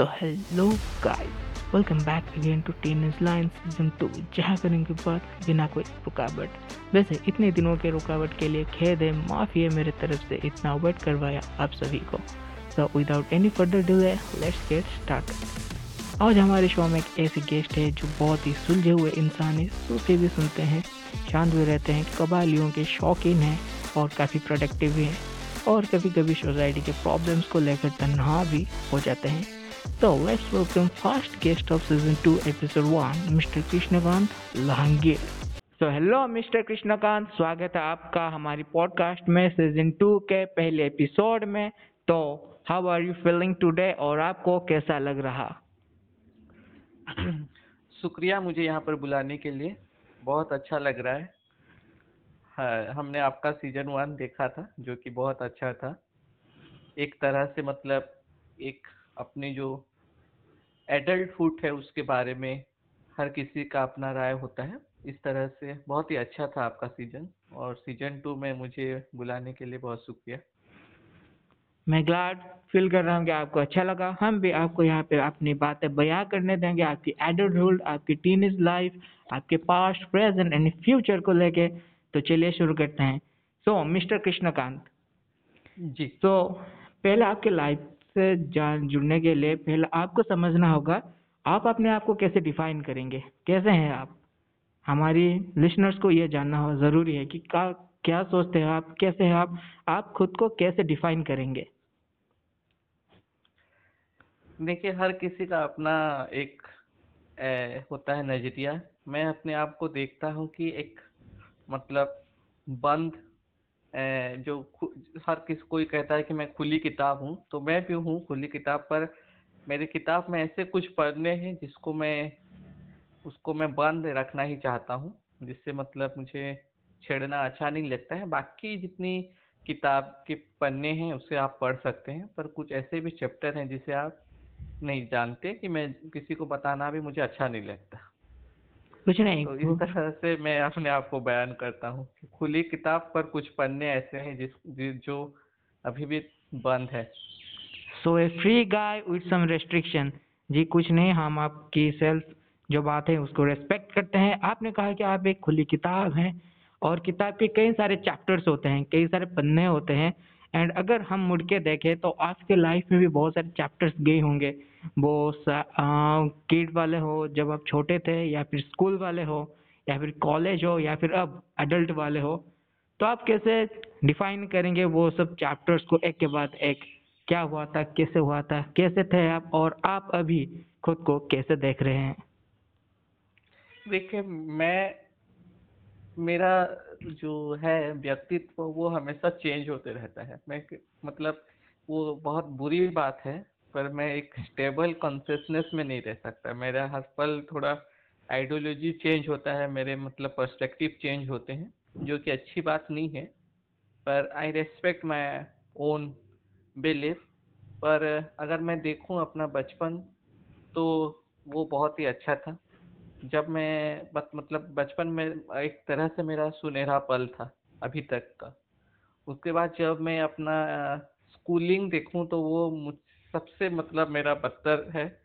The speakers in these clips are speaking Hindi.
So hello guys, welcome back again to Teenage Line season two जहाँ करेंगे बात बिना कोई रुकावट। वैसे इतने दिनों के रुकावट के लिए खेद है माफ़ी है मेरे तरफ़ से इतना वेट करवाया आप सभी को। So without any further delay let's get start आज हमारे शो में एक ऐसे गेस्ट है जो बहुत ही सुलझे हुए इंसान है सूफी भी सुनते हैं शांत भी रहते हैं कबालियों के शौकीन हैं और काफ़ी प्रोडक्टिव भी हैं। और कभी कभी सोसाइटी के प्रॉब्लम्स को लेकर तनहा भी हो जाते हैं। तो let's welcome first guest of season two episode one mister Krishnakant Lahangir तो हेलो मिस्टर कृष्णकांत स्वागत है आपका हमारी पॉडकास्ट में सीज़न टू के पहले एपिसोड में तो how are you feeling today और आपको कैसा लग रहा? शुक्रिया मुझे यहाँ पर बुलाने के लिए। बहुत अच्छा लग रहा है। हाँ, हमने आपका सीज़न वन देखा था जो कि बहुत अच्छा था। एक तरह से मतलब एक अपनी जो एडल्ट फ़ूड है उसके बारे में हर किसी का अपना राय होता है। इस तरह से बहुत ही अच्छा था आपका सीज़न और सीज़न टू में मुझे बुलाने के लिए बहुत शुक्रिया। मैं ग्लैड फील कर रहा हूँ कि आपको अच्छा लगा। हम भी आपको यहाँ पे अपनी बातें बयां करने देंगे। आपकी एडल्टहुड आपकी टीनेज लाइफ आपके पास्ट प्रेजेंट एंड फ्यूचर को लेके। तो चलिए शुरू करते हैं। So mister Krishnakant. जी। तो पहले आपके लाइफ से जुड़ने के लिए पहले आपको समझना होगा आप अपने आप को कैसे डिफाइन करेंगे? कैसे हैं आप? हमारी लिसनर्स को ये जानना हो ज़रूरी है कि का क्या सोचते हैं आप? कैसे हैं आप? आप खुद को कैसे डिफाइन करेंगे? देखिए हर किसी का अपना एक ए, होता है नज़रिया। मैं अपने आप को देखता हूँ कि एक मतलब बंद जो हर किस, कोई कहता है कि मैं खुली किताब हूँ तो मैं भी हूँ खुली किताब, पर मेरी किताब में ऐसे कुछ पढ़ने हैं जिसको मैं, उसको मैं बंद रखना ही चाहता हूँ, जिससे मतलब मुझे छेड़ना अच्छा नहीं लगता है। बाकी जितनी किताब के पन्ने हैं उसे आप पढ़ सकते हैं, पर कुछ ऐसे भी चैप्टर हैं जिसे आप नहीं जानते कि मैं किसी को बताना भी मुझे अच्छा नहीं लगता। कुछ नहीं तो इस तरह से मैं अपने आप को बयान करता हूँ खुली किताब पर कुछ पन्ने ऐसे हैं जिस जो अभी भी बंद है। So a free guy with some restriction जी कुछ नहीं हम आपकी सेल्फ जो बात है उसको रेस्पेक्ट करते हैं। आपने कहा कि आप एक खुली किताब हैं और किताब के कई सारे चैप्टर्स होते हैं कई सारे पन्ने होते हैं। एंड अगर हम मुड़ के देखें तो आपके लाइफ में भी बहुत सारे चैप्टर्स गए होंगे। वो किड वाले हो, जब आप छोटे थे, या फिर स्कूल वाले हो, या फिर कॉलेज हो, या फिर अब अडल्ट वाले हो तो आप कैसे डिफाइन करेंगे वो सब चैप्टर्स को एक के बाद एक? क्या हुआ था, कैसे हुआ था, कैसे थे आप, और आप अभी खुद को कैसे देख रहे हैं? देखिए, मैं मेरा जो है व्यक्तित्व, वो हमेशा चेंज होते रहता है। मैं मतलब वो बहुत बुरी बात है, पर मैं एक स्टेबल कॉन्शियसनेस में नहीं रह सकता। मेरा हर पल थोड़ा आइडियोलॉजी चेंज होता है, मेरे मतलब पर्सपेक्टिव चेंज होते हैं, जो कि अच्छी बात नहीं है, पर I respect my own belief पर अगर मैं देखूँ अपना बचपन तो वो बहुत ही अच्छा था। जब मैं मतलब बचपन में एक तरह से मेरा सुनहरा पल था, अभी तक का। उसके बाद जब मैं अपना स्कूलिंग देखूँ तो वो मुझ, सबसे मतलब मेरा बदतर है।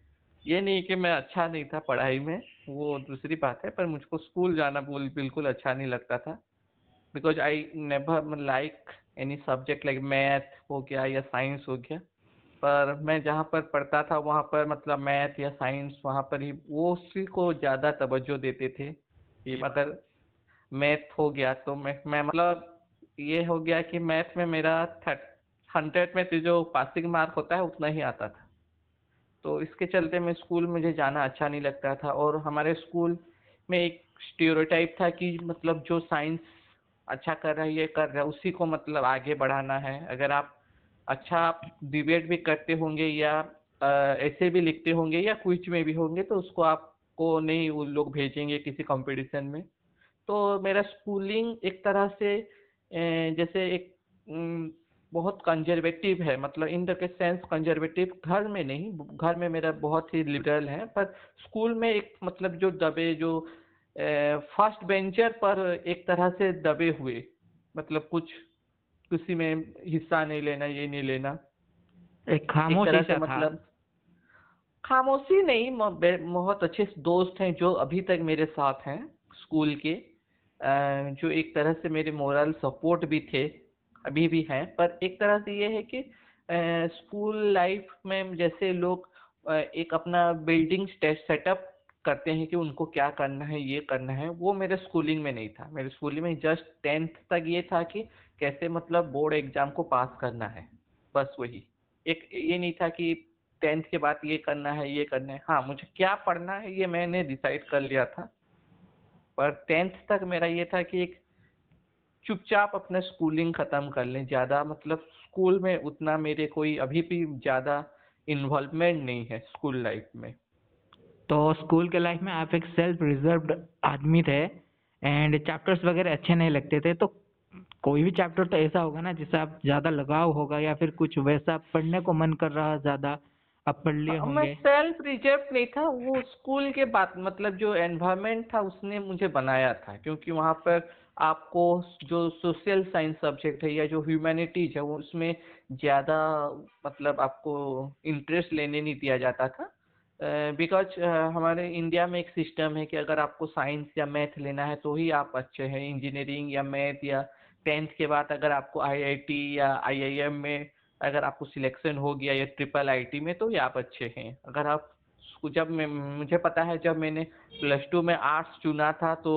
ये नहीं कि मैं अच्छा नहीं था पढ़ाई में, वो दूसरी बात है, पर मुझको स्कूल जाना बिल- बिल्कुल अच्छा नहीं लगता था। Because I never like any subject like math हो गया या साइंस हो गया। पर मैं जहाँ पर पढ़ता था वहाँ पर मतलब मैथ या साइंस वहाँ पर ही वो उसी को ज़्यादा तवज्जो देते थे कि अगर मैथ हो गया तो मैं मैं मतलब ये हो गया कि मैथ में मेरा थर्ट, हंड्रेड में जो पासिंग मार्क होता है उतना ही आता था। तो इसके चलते मैं स्कूल मुझे जाना अच्छा नहीं लगता था और हमारे स्कूल में एक स्टीरियोटाइप था कि मतलब जो साइंस अच्छा कर रहा है ये कर रहा है, उसी को मतलब आगे बढ़ाना है। अगर आप अच्छा आप डिबेट भी करते होंगे या ऐसे भी लिखते होंगे या क्विज में भी होंगे तो उसको आपको नहीं वो लोग भेजेंगे किसी कंपटीशन में। तो मेरा स्कूलिंग एक तरह से जैसे एक बहुत कंजर्वेटिव है मतलब इन द सेंस कंजर्वेटिव घर में नहीं, घर में मेरा बहुत ही लिबरल है, पर स्कूल में एक मतलब जो दबे, जो फ़र्स्ट बेंचर पर एक तरह से दबे हुए मतलब कुछ किसी में हिस्सा नहीं लेना ये नहीं लेना। एक एक खामोशी था। मतलब खामोशी नहीं बहुत अच्छे दोस्त हैं जो अभी तक मेरे साथ हैं स्कूल के। जो एक तरह से मेरे मोरल सपोर्ट भी थे अभी भी हैं। पर एक तरह से ये है कि स्कूल लाइफ में जैसे लोग एक अपना बिल्डिंग सेटअप करते हैं कि उनको क्या करना है ये करना है वो मेरे स्कूलिंग में नहीं था। मेरे स्कूलिंग में जस्ट टेंथ तक ये था कि कैसे मतलब बोर्ड एग्ज़ाम को पास करना है? बस वही। एक ये नहीं था कि टेंथ के बाद ये करना है, ये करना है। हाँ मुझे क्या पढ़ना है ये मैंने डिसाइड कर लिया था। पर टेंथ तक मेरा ये था कि एक चुपचाप अपना स्कूलिंग ख़त्म कर लें। ज़्यादा मतलब स्कूल में उतना मेरे कोई अभी भी ज़्यादा इन्वॉल्वमेंट नहीं है स्कूल लाइफ में। तो स्कूल के लाइफ में आप एक सेल्फ रिज़र्व आदमी थे एंड चैप्टर्स वगैरह अच्छे नहीं लगते थे तो कोई भी चैप्टर तो ऐसा होगा ना जिससे आप ज़्यादा लगाव होगा या फिर कुछ वैसा पढ़ने को मन कर रहा ज़्यादा आप पढ़ लिए हाँ, होंगे। मैं सेल्फ रिज़र्व नहीं था वो स्कूल के बाद मतलब जो एनवायरमेंट था उसने मुझे बनाया था क्योंकि वहाँ पर आपको जो सोशल साइंस सब्जेक्ट है या जो ह्यूमैनिटीज है वो उसमें ज़्यादा मतलब आपको इंटरेस्ट लेने नहीं दिया जाता था। बिकॉज़ uh, uh, हमारे इंडिया में एक सिस्टम है कि अगर आपको साइंस या मैथ लेना है तो ही आप अच्छे हैं इंजीनियरिंग या मैथ या टेंथ के बाद अगर आपको आईआईटी या आईआईएम में अगर आपको सिलेक्शन हो गया या ट्रिपल आईटी में तो ये आप अच्छे हैं। अगर आप जब मैं मुझे पता है जब मैंने प्लस टू में आर्ट्स चुना था तो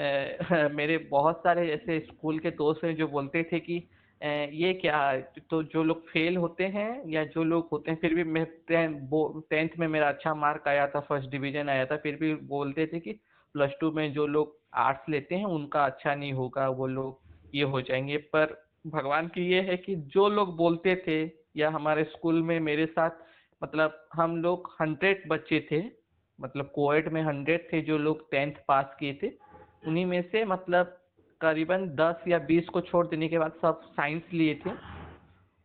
ए, मेरे बहुत सारे ऐसे स्कूल के दोस्त हैं जो बोलते थे कि ए, ये क्या तो जो लोग फेल होते हैं या जो लोग होते हैं फिर भी मैं टेंथ में मेरा अच्छा मार्क आया था फ़र्स्ट डिवीज़न आया था फिर भी बोलते थे कि प्लस टू में जो लोग आर्ट्स लेते हैं उनका अच्छा नहीं होगा वो लोग ये हो जाएँगे। पर भगवान की ये है कि जो लोग बोलते थे या हमारे स्कूल में मेरे साथ मतलब हम लोग हंड्रेड बच्चे थे मतलब कोएड में हंड्रेड थे जो लोग टेंथ पास किए थे, उन्हीं में से मतलब करीबन दस या बीस को छोड़ देने के बाद सब साइंस लिए थे।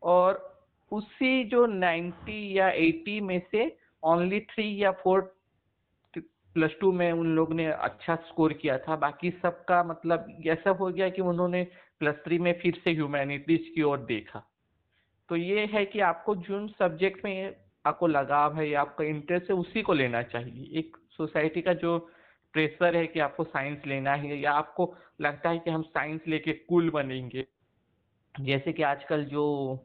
और उसी जो नाइन्टी या एटी में से ओनली थ्री या फोर प्लस टू में उन लोग ने अच्छा स्कोर किया था। बाकी सबका मतलब ऐसा हो गया कि उन्होंने प्लस थ्री में फिर से ह्यूमैनिटीज की ओर देखा। तो ये है कि आपको जिन सब्जेक्ट में आपको लगाव है या आपका इंटरेस्ट है, उसी को लेना चाहिए। एक सोसाइटी का जो प्रेशर है कि आपको साइंस लेना है या आपको लगता है कि हम साइंस लेके कूल बनेंगे। जैसे कि आजकल जो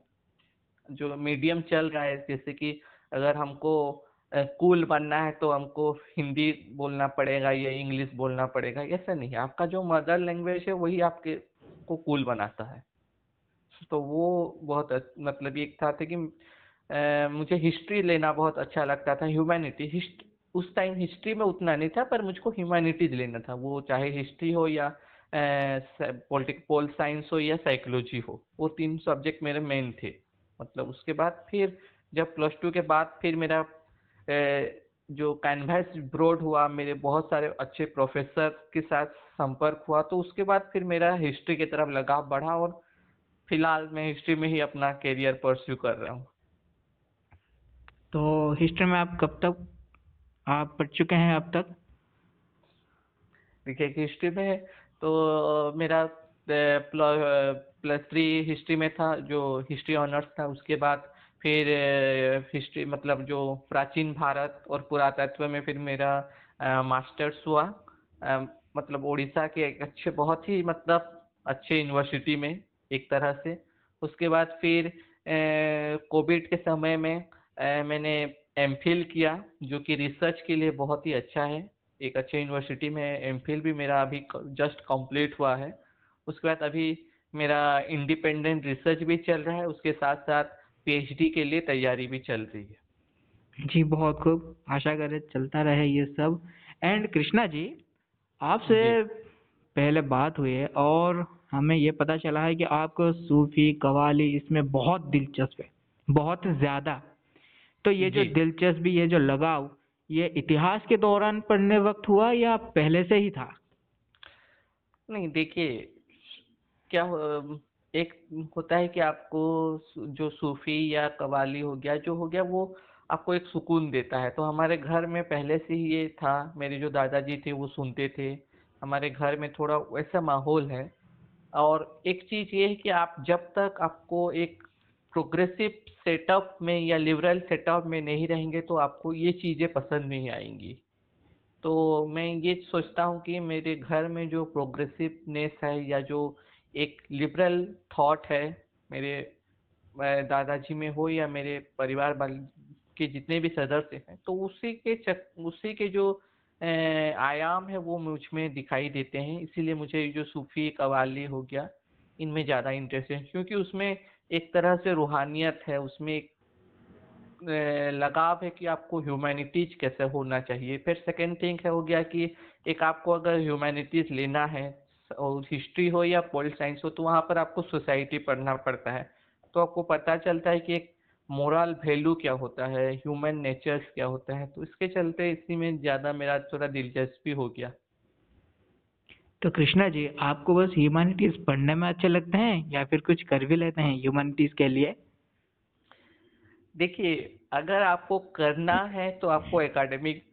जो मीडियम चल रहा है, जैसे कि अगर हमको कूल बनना है तो हमको हिंदी बोलना पड़ेगा या इंग्लिश बोलना पड़ेगा ऐसा नहीं आपका जो मदर लैंग्वेज है वही आपके को कूल बनाता है। तो वो बहुत मतलब एक था, था कि मुझे हिस्ट्री लेना बहुत अच्छा लगता था ह्यूमैनिटी हिस्ट उस टाइम हिस्ट्री में उतना नहीं था पर मुझको ह्यूमैनिटीज लेना था। वो चाहे हिस्ट्री हो या पॉलिटिक पोल साइंस हो या साइकोलॉजी हो वो तीन सब्जेक्ट मेरे मेन थे। मतलब उसके बाद फिर जब प्लस टू के बाद फिर मेरा जो कैनवास ब्रॉड हुआ मेरे बहुत सारे अच्छे प्रोफेसर के साथ संपर्क हुआ तो उसके बाद फिर मेरा हिस्ट्री की तरफ़ लगाव बढ़ा और फ़िलहाल मैं हिस्ट्री में ही अपना करियर परस्यू कर रहा हूँ। तो हिस्ट्री में आप कब तक आप पढ़ चुके हैं अब तक? देखिए हिस्ट्री में तो मेरा प्लस थ्री हिस्ट्री में था जो हिस्ट्री ऑनर्स था उसके बाद फिर हिस्ट्री मतलब जो प्राचीन भारत और पुरातत्व में फिर मेरा मास्टर्स हुआ। मतलब उड़ीसा के एक अच्छे, बहुत ही मतलब अच्छे यूनिवर्सिटी में एक तरह से। उसके बाद फिर कोविड के समय में मैंने एम किया, जो कि रिसर्च के लिए बहुत ही अच्छा है। एक अच्छे यूनिवर्सिटी में एम भी मेरा अभी जस्ट कंप्लीट हुआ है। उसके बाद अभी मेरा इंडिपेंडेंट रिसर्च भी चल रहा है। उसके साथ साथ पीएचडी के लिए तैयारी भी चल रही है। जी बहुत खूब। आशा करें चलता रहे ये सब। एंड कृष्णा जी आपसे पहले बात हुई है और हमें ये पता चला है कि आपको सूफी कवाली इसमें बहुत दिलचस्प है बहुत ज़्यादा। तो ये जो दिलचस्पी ये जो लगाव ये इतिहास के दौरान पढ़ने वक्त हुआ या पहले से ही था? नहीं देखिए क्या एक होता है कि आपको जो सूफी या कवाली हो गया, जो हो गया, वो आपको एक सुकून देता है। तो हमारे घर में पहले से ही ये था, मेरे जो दादाजी थे, वो सुनते थे। हमारे घर में थोड़ा वैसा माहौल है। और एक चीज़ ये है कि आप जब तक आपको एक प्रोग्रेसिव सेटअप में या लिबरल सेटअप में नहीं रहेंगे तो आपको ये चीज़ें पसंद नहीं आएँगी। तो मैं ये सोचता हूँ कि मेरे घर में जो प्रोग्रेसिवनेस है या जो एक लिबरल थॉट है, मेरे दादाजी में हो या मेरे परिवार के जितने भी सदस्य हैं तो उसी के चक, उसी के जो आयाम है, वो मुझमें दिखाई देते हैं। इसीलिए मुझे जो सूफी कवाली हो गया, इनमें ज़्यादा इंटरेस्ट है, क्योंकि उसमें एक तरह से रूहानियत है, उसमें एक लगाव है कि आपको ह्यूमैनिटीज कैसे होना चाहिए। फिर सेकेंड थिंग है, हो गया कि एक आपको अगर ह्यूमैनिटीज लेना है और हिस्ट्री हो या पोल साइंस हो तो वहाँ पर आपको सोसाइटी पढ़ना पड़ता है। तो आपको पता चलता है कि एक मोरल वैल्यू क्या होता है ह्यूमन नेचर क्या होता है तो इसके चलते इसी में ज़्यादा मेरा थोड़ा दिलचस्पी हो गया। तो कृष्णा जी आपको बस ह्यूमैनिटीज पढ़ने में अच्छे लगते हैं या फिर कुछ कर भी लेते हैं ह्यूमैनिटीज के लिए? देखिए अगर आपको करना है तो आपको एकेडमिक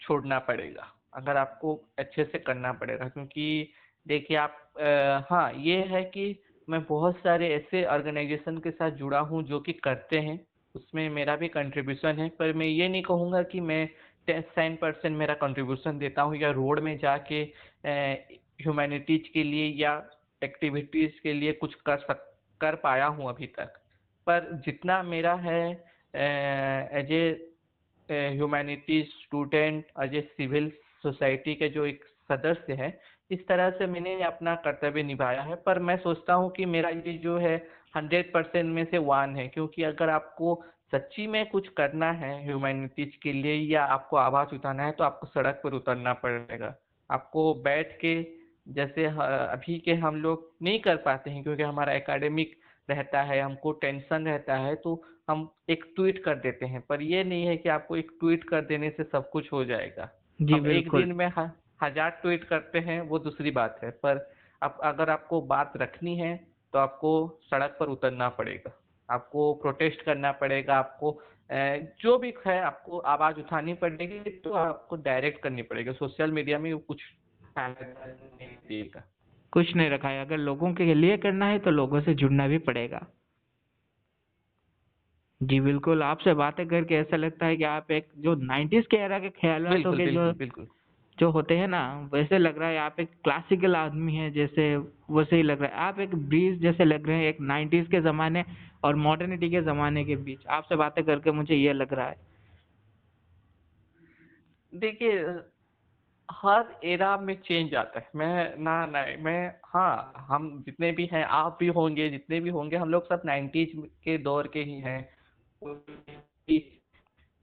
छोड़ना पड़ेगा। अगर आपको अच्छे से करना पड़ेगा क्योंकि देखिए आप आ, हाँ ये है कि मैं बहुत सारे ऐसे ऑर्गेनाइजेशन के साथ जुड़ा हूँ जो कि करते हैं। उसमें मेरा भी कंट्रीब्यूशन है पर मैं ये नहीं कहूँगा कि मैं टेन परसेंट मेरा कंट्रीब्यूशन देता हूँ या रोड में जाके ह्यूमैनिटीज के लिए या एक्टिविटीज़ के लिए कुछ कर सक कर पाया हूँ अभी तक। पर जितना मेरा है as a humanities student as a civil society के जो एक सदस्य है इस तरह से मैंने अपना कर्तव्य निभाया है पर मैं सोचता हूँ कि मेरा ये जो है हंड्रेड परसेंट में से वन है क्योंकि अगर आपको सच्ची में कुछ करना है ह्यूमैनिटीज के लिए या आपको आवाज़ उठाना है तो आपको सड़क पर उतरना पड़ेगा। आपको बैठ के जैसे अभी के हम लोग नहीं कर पाते हैं क्योंकि हमारा एकेडमिक रहता है हमको टेंशन रहता है तो हम एक ट्वीट कर देते हैं। पर ये नहीं है कि आपको एक ट्वीट कर देने से सब कुछ हो जाएगा। जी एक दिन में हज़ार ट्वीट करते हैं वो दूसरी बात है। पर अब अगर आपको बात रखनी है तो आपको सड़क पर उतरना पड़ेगा। आपको प्रोटेस्ट करना पड़ेगा आपको जो भी है आपको आवाज़ उठानी पड़ेगी तो आपको डायरेक्ट करनी पड़ेगी। सोशल मीडिया में कुछ नहीं देगा कुछ नहीं रखा है। अगर लोगों के लिए करना है तो लोगों से जुड़ना भी पड़ेगा। जी बिल्कुल। आपसे बातें करके ऐसा लगता है कि आप एक जो नाइन्टीज के एरा के ख्याल के जो बिल्कुल। जो होते हैं ना, वैसे लग रहा है आप एक क्लासिकल आदमी है जैसे, वैसे ही लग रहा है। आप एक ब्रीज जैसे लग रहे हैं, एक नाइन्टीज के ज़माने और मॉडर्निटी के ज़माने के बीच। आपसे बातें करके मुझे ये लग रहा है। देखिए, हर एरा में चेंज आता है। मैं, ना ना, मैं हाँ हम जितने भी हैं, आप भी होंगे, जितने भी होंगे, हम लोग सब नाइन्टीज के दौर के ही हैं।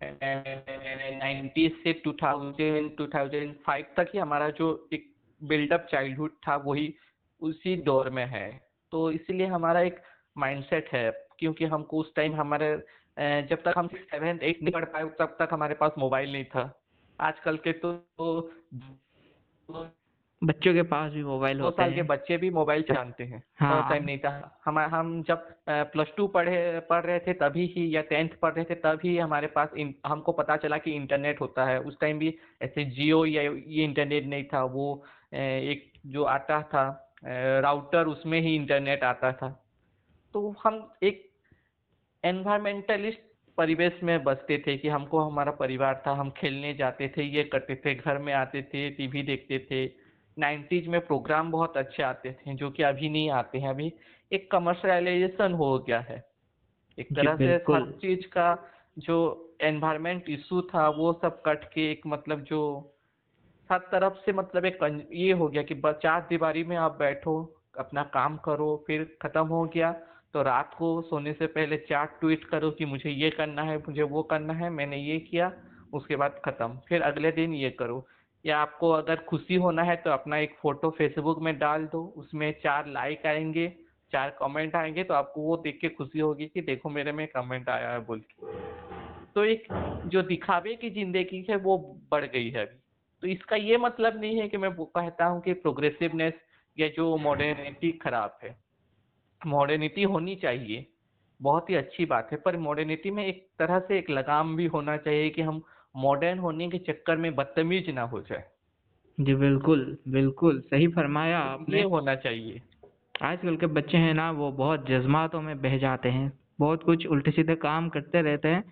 नाइन्टीज से two thousand two thousand five तक ही हमारा जो एक बिल्डअप चाइल्डहुड था वही उसी दौर में है। तो इसीलिए हमारा एक माइंडसेट है क्योंकि हमको उस टाइम हमारे जब तक हम सेवेंथ एट नहीं पढ़ पाए तब तक हमारे पास मोबाइल नहीं था। आजकल के तो, तो बच्चों के पास भी मोबाइल होता साल के बच्चे भी मोबाइल चलाते हैं। हाँ। टाइम नहीं था। हम हम जब प्लस टू पढ़े पढ़ रहे थे तभी ही या टेंथ पढ़ रहे थे तभी हमारे पास इन, हमको पता चला कि इंटरनेट होता है। उस टाइम भी ऐसे जियो या ये इंटरनेट नहीं था। वो एक जो आता था राउटर उसमें ही इंटरनेट आता था। तो हम एक एनवायरमेंटलिस्ट परिवेश में बसते थे कि हमको हमारा परिवार था। हम खेलने जाते थे ये करते थे घर में आते थे टीवी देखते थे। नाइन्टीज में प्रोग्राम बहुत अच्छे आते थे जो कि अभी नहीं आते हैं। अभी एक कमर्शलाइजेशन हो गया है। एक तरह से हर चीज़ का जो एनवायरमेंट इशू था वो सब कट के एक मतलब जो हर तरफ़ से मतलब एक ये हो गया कि चार दीवारी में आप बैठो अपना काम करो फिर खत्म हो गया। तो रात को सोने से पहले चार ट्वीट करो कि मुझे ये करना है मुझे वो करना है मैंने ये किया उसके बाद खत्म। फिर अगले दिन ये करो। या आपको अगर खुशी होना है तो अपना एक फ़ोटो फेसबुक में डाल दो, उसमें चार लाइक आएँगे, चार कमेंट आएँगे तो आपको वो देख के खुशी होगी कि देखो मेरे में कमेंट आया है बोल के। तो एक जो दिखावे की ज़िंदगी है वो बढ़ गई है अभी। तो इसका ये मतलब नहीं है कि मैं कहता हूँ कि प्रोग्रेसिवनेस या जो मॉडर्निटी खराब है। मॉडर्निटी होनी चाहिए, बहुत ही अच्छी बात है, पर मॉडर्निटी में एक तरह से एक लगाम भी होना चाहिए कि हम मॉडर्न होने के चक्कर में बदतमीज ना हो जाए। जी बिल्कुल बिल्कुल सही फरमाया आपने। होना चाहिए। आजकल के बच्चे हैं ना वो बहुत जज्बातों में बह जाते हैं। बहुत कुछ उल्टे सीधे काम करते रहते हैं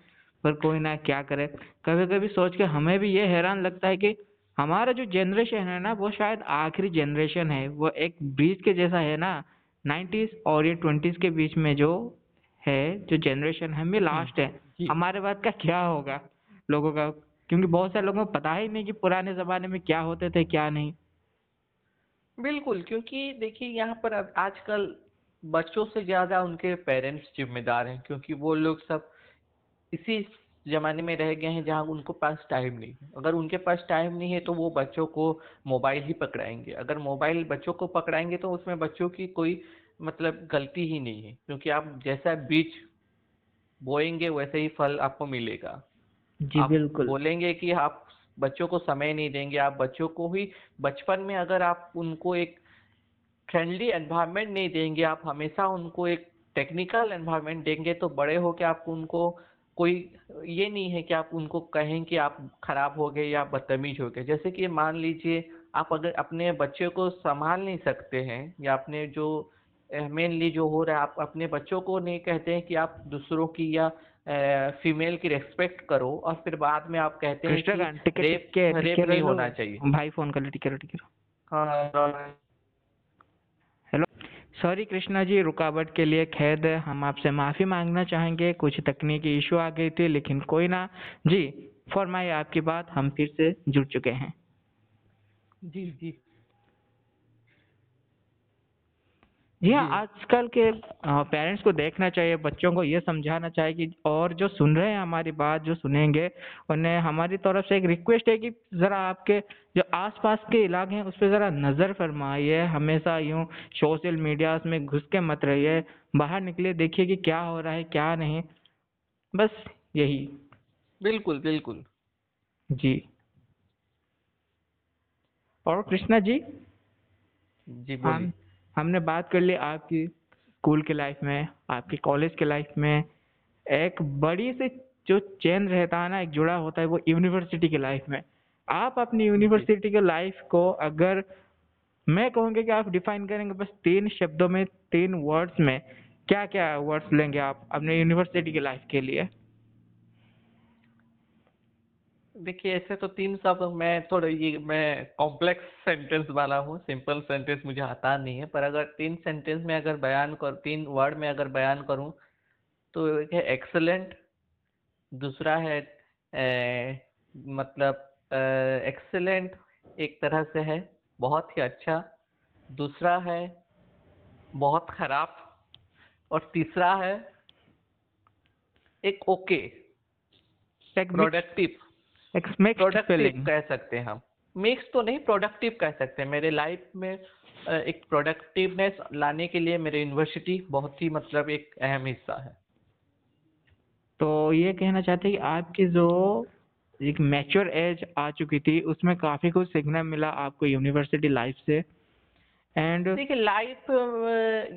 पर कोई ना क्या करे। कभी कभी सोच के हमें भी ये हैरान लगता है कि हमारा जो जनरेशन है ना वो शायद आखिरी जनरेशन है। वो एक ब्रिज के जैसा है ना नाइन्टीज और ये ट्वेंटीज के बीच में जो है जो जनरेशन है में लास्ट है। हमारे बाद का क्या होगा? लोगों का, क्योंकि बहुत सारे लोगों को पता ही नहीं कि पुराने जमाने में क्या होते थे, क्या नहीं। बिल्कुल, क्योंकि देखिए यहाँ पर आजकल बच्चों से ज़्यादा उनके पेरेंट्स जिम्मेदार हैं, क्योंकि वो लोग सब इसी जमाने में रह गए हैं जहाँ उनको पास टाइम नहीं है। अगर उनके पास टाइम नहीं है तो वो बच्चों को मोबाइल ही पकड़ाएँगे। अगर मोबाइल बच्चों को पकड़ाएँगे तो उसमें बच्चों की कोई मतलब गलती ही नहीं है, क्योंकि आप जैसा बीज बोएँगे वैसे ही फल आपको मिलेगा। जी आप बिल्कुल। बोलेंगे कि आप बच्चों को समय नहीं देंगे आप बच्चों को ही बचपन में अगर आप उनको एक फ्रेंडली एनवायरनमेंट नहीं देंगे आप हमेशा उनको एक टेक्निकल एनवायरनमेंट देंगे तो बड़े होकर आप उनको कोई ये नहीं है कि आप उनको कहें कि आप खराब हो गए या बदतमीज हो गए। जैसे कि मान लीजिए आप अगर अपने बच्चे को संभाल नहीं सकते हैं या अपने जो मेनली जो हो रहा है आप अपने बच्चों को नहीं कहते हैं कि आप दूसरों की या फीमेल की रेस्पेक्ट करो और फिर बाद में आप कहते हैं कि रेप के रेप नहीं होना चाहिए। भाई फ़ोन कर ले टिके हाँ हेलो सॉरी कृष्णा जी रुकावट के लिए खेद है। हम आपसे माफ़ी मांगना चाहेंगे। कुछ तकनीकी इशू आ गई थी लेकिन कोई ना। जी फरमाइए आपकी बात हम फिर से जुड़ चुके हैं। जी जी। जी। हाँ आजकल के पेरेंट्स को देखना चाहिए बच्चों को ये समझाना चाहिए कि और जो सुन रहे हैं हमारी बात जो सुनेंगे उन्हें हमारी तरफ़ से एक रिक्वेस्ट है कि ज़रा आपके जो आसपास के इलाके हैं उस पर ज़रा नज़र फरमाइए। हमेशा यूँ सोशल मीडिया में घुस के मत रहिए। बाहर निकले देखिए कि क्या हो रहा है क्या नहीं। बस यही। बिल्कुल बिल्कुल। जी। और कृष्णा जी? जी बोलिए। हमने बात कर ली आपकी स्कूल के लाइफ में आपके कॉलेज के लाइफ में। एक बड़ी सी जो चेन रहता है ना एक जुड़ा होता है वो यूनिवर्सिटी के लाइफ में। आप अपनी यूनिवर्सिटी के लाइफ को अगर मैं कहूँगा कि आप डिफाइन करेंगे बस तीन शब्दों में तीन वर्ड्स में क्या क्या वर्ड्स लेंगे आप अपने यूनिवर्सिटी की लाइफ के लिए? देखिए ऐसे तो तीन शब्द मैं थोड़ा ये मैं कॉम्प्लेक्स सेंटेंस वाला हूँ सिंपल सेंटेंस मुझे आता नहीं है पर अगर तीन सेंटेंस में अगर बयान कर तीन वर्ड में अगर बयान करूँ तो एक है एक्सलेंट दूसरा है ए, मतलब एक्सलेंट एक तरह से है बहुत ही अच्छा दूसरा है बहुत खराब और तीसरा है एक ओके प्रोडक्टिव प्रोडक्टिव कह सकते हैं हम। मिक्स तो नहीं प्रोडक्टिव कह सकते हैं। मेरे लाइफ में एक प्रोडक्टिवनेस लाने के लिए मेरे यूनिवर्सिटी बहुत ही मतलब एक अहम हिस्सा है। तो ये कहना चाहते हैं कि आपकी जो एक मैच्योर एज आ चुकी थी उसमें काफ़ी कुछ सीखना मिला आपको यूनिवर्सिटी लाइफ से। एंड देखिए लाइफ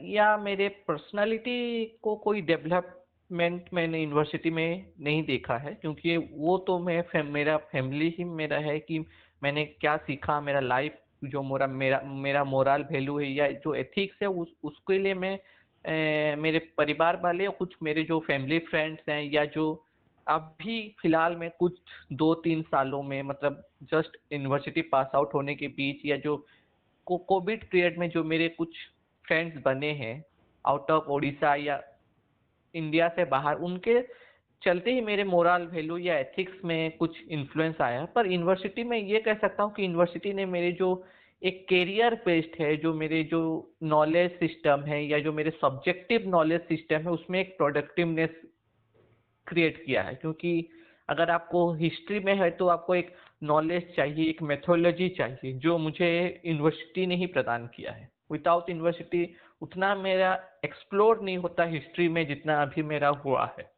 या मेरे पर्सनालिटी को कोई डेवलप मैंने मैंने यूनिवर्सिटी में नहीं देखा है क्योंकि वो तो मैं फैम, मेरा फैमिली ही मेरा है कि मैंने क्या सीखा मेरा लाइफ जो मोरा मेरा मेरा मोरल वैल्यू है या जो एथिक्स है उस उसके लिए मैं ए, मेरे परिवार वाले कुछ मेरे जो फैमिली फ्रेंड्स हैं या जो अभी फ़िलहाल में कुछ दो तीन सालों में मतलब जस्ट यूनिवर्सिटी पास आउट होने के बीच या जो कोविड पीरियड में जो मेरे कुछ फ्रेंड्स बने हैं आउट ऑफ़ ओडिशा या इंडिया से बाहर, उनके चलते ही मेरे मोरल वैल्यू या एथिक्स में कुछ इन्फ्लुएंस आया पर यूनिवर्सिटी में ये कह सकता हूँ कि यूनिवर्सिटी ने मेरे जो एक कैरियर बेस्ड है, जो मेरे जो नॉलेज सिस्टम है या जो मेरे सब्जेक्टिव नॉलेज सिस्टम है, उसमें एक प्रोडक्टिवनेस क्रिएट किया है। क्योंकि अगर आपको हिस्ट्री में है तो आपको एक नॉलेज चाहिए, एक मेथोलॉजी चाहिए, जो मुझे यूनिवर्सिटी ने ही प्रदान किया है। विदाउट यूनिवर्सिटी उतना मेरा एक्सप्लोर नहीं होता हिस्ट्री में जितना अभी मेरा हुआ है।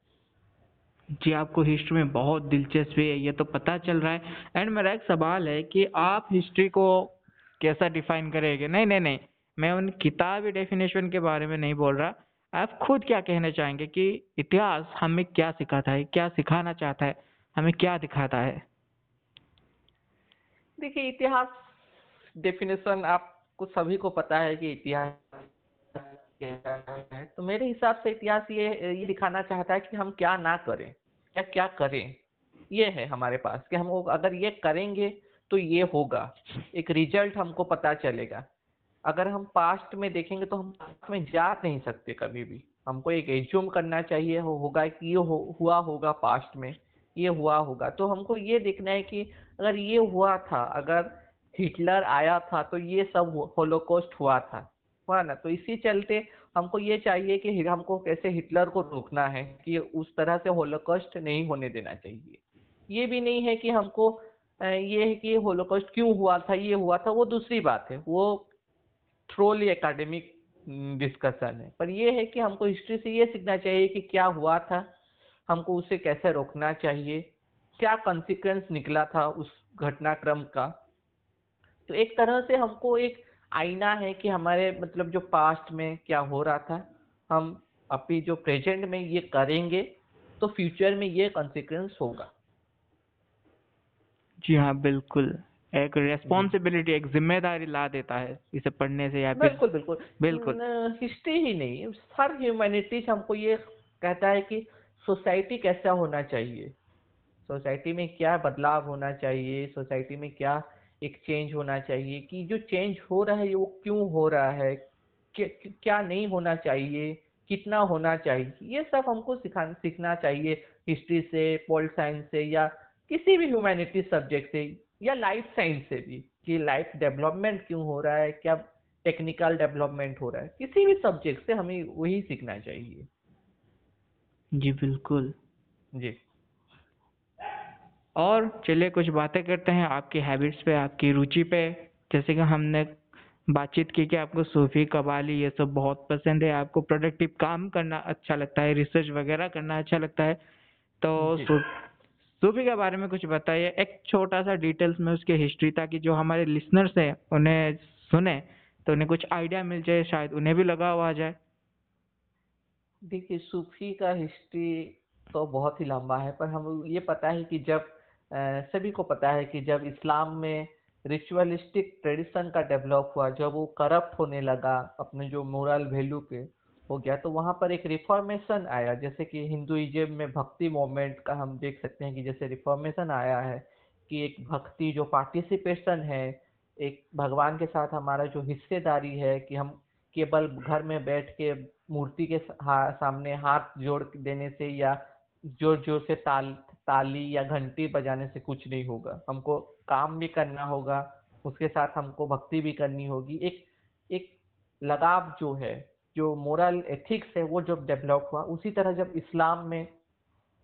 जी आपको हिस्ट्री में बहुत दिलचस्पी है ये तो पता चल रहा है। एंड मेरा एक सवाल है कि आप हिस्ट्री को कैसा डिफाइन करेंगे? नहीं नहीं नहीं मैं उन किताबी डेफिनेशन के बारे में नहीं बोल रहा। आप खुद क्या कहना चाहेंगे कि इतिहास हमें क्या सिखाता है क्या सिखाना चाहता है हमें क्या दिखाता है? देखिए इतिहास डेफिनेशन आपको सभी को पता है कि इतिहास तो मेरे हिसाब से इतिहास ये ये दिखाना चाहता है कि हम क्या ना करें या क्या करें। ये है हमारे पास कि हम अगर ये करेंगे तो ये होगा। एक रिज़ल्ट हमको पता चलेगा। अगर हम पास्ट में देखेंगे तो हम पास्ट में जा नहीं सकते कभी भी। हमको एक एज्यूम करना चाहिए हो, होगा कि ये हो, हुआ होगा पास्ट में ये हुआ होगा। तो हमको ये देखना है कि अगर ये हुआ था अगर हिटलर आया था तो ये सब होलोकोस्ट हुआ था। हुआ ना तो इसी चलते हमको ये चाहिए कि हमको कैसे हिटलर को रोकना है कि उस तरह से होलोकोस्ट नहीं होने देना चाहिए। ये भी नहीं है कि हमको ये है कि होलोकोस्ट क्यों हुआ था, ये हुआ था, वो दूसरी बात है, वो थ्रोली एकेडमिक डिस्कशन है। पर ये है कि हमको हिस्ट्री से ये सीखना चाहिए कि क्या हुआ था, हमको उसे कैसे रोकना चाहिए, क्या कॉन्सिक्वेंस निकला था उस घटनाक्रम का। तो एक तरह से हमको एक आईना है कि हमारे मतलब जो पास्ट में क्या हो रहा था हम अभी जो प्रेजेंट में ये करेंगे तो फ्यूचर में ये कॉन्सिक्वेंस होगा। जी हाँ बिल्कुल। एक रेस्पॉन्सिबिलिटी एक ज़िम्मेदारी ला देता है इसे पढ़ने से या बिल्कुल बिल्कुल। बिल्कुल। हिस्ट्री ही नहीं हर ह्यूमैनिटीज हमको ये कहता है कि सोसाइटी कैसा होना चाहिए। सोसाइटी में क्या बदलाव होना चाहिए सोसाइटी में क्या एक चेंज होना चाहिए कि जो चेंज हो रहा है वो क्यों हो रहा है? क्या नहीं होना चाहिए? कितना होना चाहिए? ये सब हमको सिखा सीखना चाहिए हिस्ट्री से पोल साइंस से या किसी भी ह्यूमैनिटीज सब्जेक्ट से या लाइफ साइंस से भी कि लाइफ डेवलपमेंट क्यों हो रहा है? क्या टेक्निकल डेवलपमेंट हो रहा है? किसी भी सब्जेक्ट से हमें वही सीखना चाहिए। जी बिल्कुल। जी। और चलिए कुछ बातें करते हैं आपकी हैबिट्स पे आपकी रुचि पे। जैसे कि हमने बातचीत की कि आपको सूफी कबाली ये सब बहुत पसंद है आपको प्रोडक्टिव काम करना अच्छा लगता है रिसर्च वगैरह करना अच्छा लगता है। तो सूफी के बारे में कुछ बताइए। एक छोटा सा डिटेल्स में उसकी हिस्ट्री ताकि जो हमारे लिसनर्स हैं उन्हें सुने तो उन्हें कुछ आइडिया मिल जाए शायद उन्हें भी लगा हुआ जाए। देखिए सूफी का हिस्ट्री तो बहुत ही लंबा है पर हम ये पता है कि जब सभी को पता है कि जब इस्लाम में रिचुअलिस्टिक ट्रेडिशन का डेवलप हुआ, जब वो करप्ट होने लगा अपने जो मोरल वैल्यू पे हो गया तो वहाँ पर एक रिफॉर्मेशन आया। जैसे कि हिंदुइज्म में भक्ति मूवमेंट का हम देख सकते हैं कि जैसे रिफॉर्मेशन आया है कि एक भक्ति जो पार्टिसिपेशन है, एक भगवान के साथ हमारा जो हिस्सेदारी है कि हम केवल घर में बैठ के मूर्ति के सामने हाथ जोड़ देने से या ज़ोर ज़ोर से ताल ताली या घंटी बजाने से कुछ नहीं होगा। हमको काम भी करना होगा, उसके साथ हमको भक्ति भी करनी होगी। एक एक लगाव जो है, जो मोरल एथिक्स है, वो जब डेवलप हुआ, उसी तरह जब इस्लाम में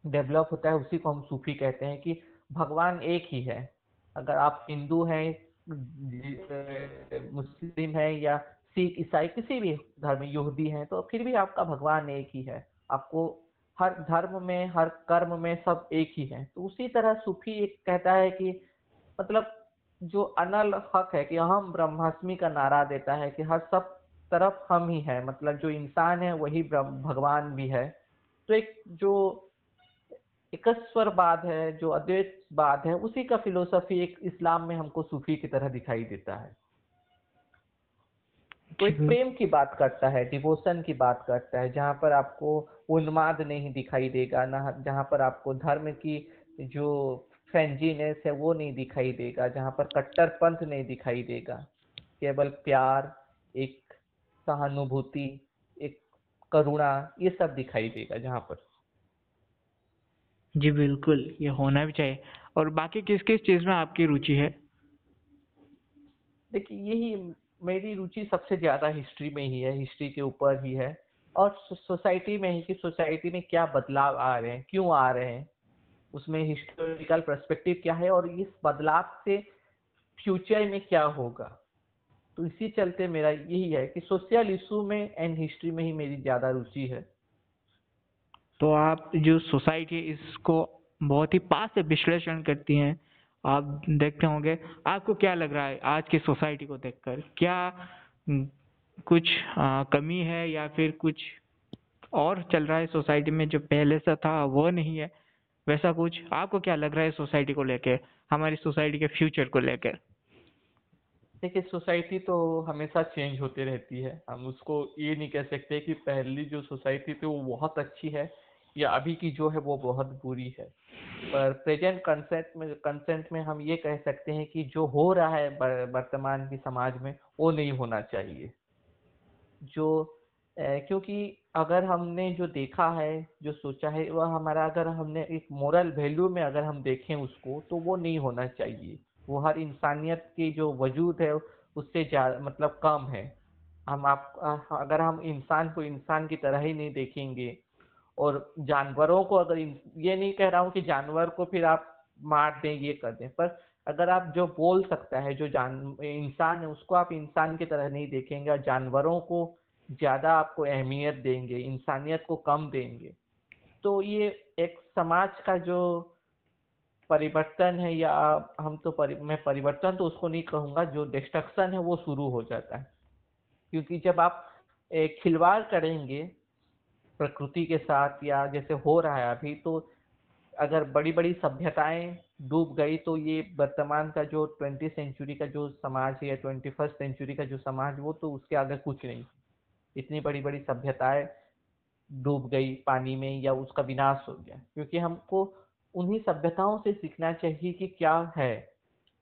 डेवलप होता है, उसी को हम सूफी कहते हैं कि भगवान एक ही है। अगर आप हिंदू हैं, मुस्लिम हैं या सिख, ईसाई, किसी भी धर्म यहूदी हैं तो फिर भी आपका भगवान एक ही है। आपको हर धर्म में, हर कर्म में सब एक ही है। तो उसी तरह सूफी एक कहता है कि मतलब जो अनल हक है कि हम ब्रह्मास्मि का नारा देता है कि हर सब तरफ़ हम ही है। मतलब जो इंसान है, वही ब्रह्म, भगवान भी है। तो एक जो एकस्वरवाद है, जो अद्वैतवाद है, उसी का फिलोसफी एक इस्लाम में हमको सूफी की तरह दिखाई देता है। तो एक प्रेम की बात करता है डिवोशन की बात करता है जहाँ पर आपको उन्माद नहीं दिखाई देगा ना जहाँ पर आपको धर्म की जो फ्रेंजीनेस है वो नहीं दिखाई देगा जहाँ पर कट्टरपंथ नहीं दिखाई देगा। केवल प्यार एक सहानुभूति एक करुणा ये सब दिखाई देगा जहाँ पर। जी बिल्कुल ये होना भी चाहिए। और बाकी किस किस चीज़ में आपकी रुचि है? देखिए यही मेरी रुचि सबसे ज़्यादा हिस्ट्री में ही है, हिस्ट्री के ऊपर ही है। और सोसाइटी में ही कि सोसाइटी में क्या बदलाव आ रहे हैं, क्यों आ रहे हैं, उसमें हिस्टोरिकल पर्सपेक्टिव क्या है और इस बदलाव से फ्यूचर में क्या होगा। तो इसी चलते मेरा यही है कि सोशल इशू में एंड हिस्ट्री में ही मेरी ज़्यादा रुचि है। तो आप जो सोसाइटी इसको बहुत ही पास से विश्लेषण करती हैं आप देखते होंगे। आपको क्या लग रहा है आज की सोसाइटी को देखकर? क्या कुछ आ, कमी है या फिर कुछ और चल रहा है सोसाइटी में जो पहले से था वो नहीं है? वैसा कुछ? आपको क्या लग रहा है सोसाइटी को लेकर हमारी सोसाइटी के फ्यूचर को लेकर देखिए सोसाइटी तो हमेशा चेंज होती रहती है। हम उसको ये नहीं कह सकते कि पहली जो सोसाइटी थी वो बहुत अच्छी है। या अभी की जो है वो बहुत बुरी है। पर प्रेजेंट कंसेंट में कंसेंट में हम ये कह सकते हैं कि जो हो रहा है वर्तमान की समाज में, वो नहीं होना चाहिए। जो क्योंकि अगर हमने जो देखा है, जो सोचा है, वह हमारा अगर हमने एक मोरल वैल्यू में अगर हम देखें उसको तो वो नहीं होना चाहिए। वो हर इंसानियत की जो वजूद है, उससे मतलब कम है। हम आप अगर हम इंसान को इंसान की तरह ही नहीं देखेंगे और जानवरों को अगर ये नहीं कह रहा हूँ कि जानवर को फिर आप मार दें ये कर दें पर अगर आप जो बोल सकता है जो जान इंसान है उसको आप इंसान की तरह नहीं देखेंगे और जानवरों को ज़्यादा आपको अहमियत देंगे इंसानियत को कम देंगे तो ये एक समाज का जो परिवर्तन है या हम तो परि, मैं परिवर्तन तो उसको नहीं कहूँगा जो डिस्ट्रक्शन है वो शुरू हो जाता है। क्योंकि जब आप खिलवाड़ करेंगे प्रकृति के साथ या जैसे हो रहा है अभी तो अगर बड़ी बड़ी सभ्यताएँ डूब गई तो ये वर्तमान का जो ट्वेंटी सेंचुरी का जो समाज है ट्वेंटी फ़र्स्ट सेंचुरी का जो समाज, वो तो उसके आगे कुछ नहीं। इतनी बड़ी बड़ी सभ्यताएँ डूब गई पानी में या उसका विनाश हो गया। क्योंकि हमको उन्हीं सभ्यताओं से सीखना चाहिए कि क्या है।